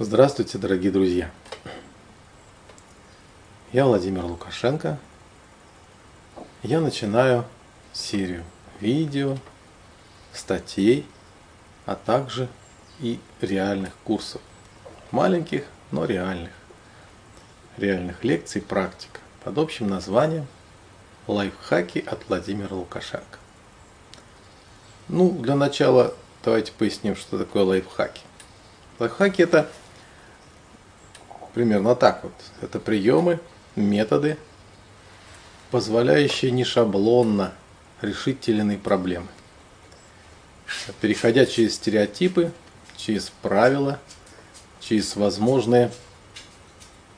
Здравствуйте, дорогие друзья! Я Владимир Лукашенко. Я начинаю серию видео, статей, а также и реальных курсов. Маленьких, но реальных. Реальных лекций, практик. Под общим названием «Лайфхаки от Владимира Лукашенко». Ну, для начала давайте поясним, что такое лайфхаки. Лайфхаки это примерно так вот. Это приемы, методы, позволяющие не шаблонно решить те или иные проблемы. Переходя через стереотипы, через правила, через возможные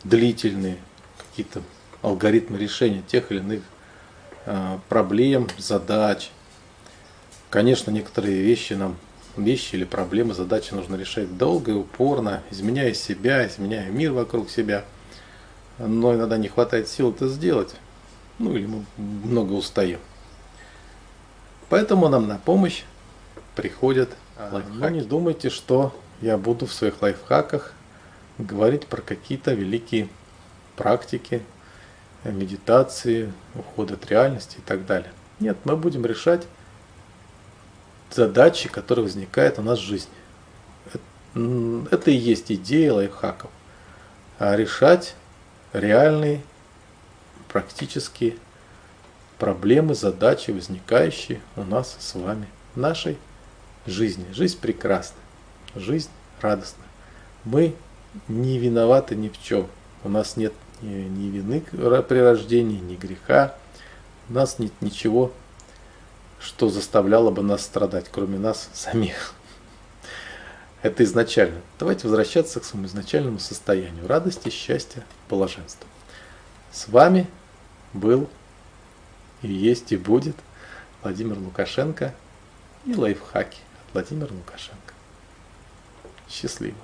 длительные какие-то алгоритмы решения тех или иных э, проблем, задач. Конечно, некоторые вещи нам вещи или проблемы, задачи нужно решать долго и упорно, изменяя себя, изменяя мир вокруг себя. Но иногда не хватает сил это сделать. Ну или мы много устаем. Поэтому нам на помощь приходят лайфхаки. Но не думайте, что я буду в своих лайфхаках говорить про какие-то великие практики, медитации, уход от реальности и так далее. Нет, мы будем решать задачи, которые возникают у нас в жизни. Это и есть идея лайфхаков. А решать реальные, практические проблемы, задачи, возникающие у нас с вами в нашей жизни. Жизнь прекрасна, жизнь радостна. Мы не виноваты ни в чем. У нас нет ни, вины при рождении, ни греха. У нас нет ничего что заставляло бы нас страдать, кроме нас самих. Это изначально. Давайте возвращаться к своему изначальному состоянию радости, счастья, блаженства. С вами был и есть и будет Владимир Лукашенко и лайфхаки от Владимира Лукашенко. Счастливо!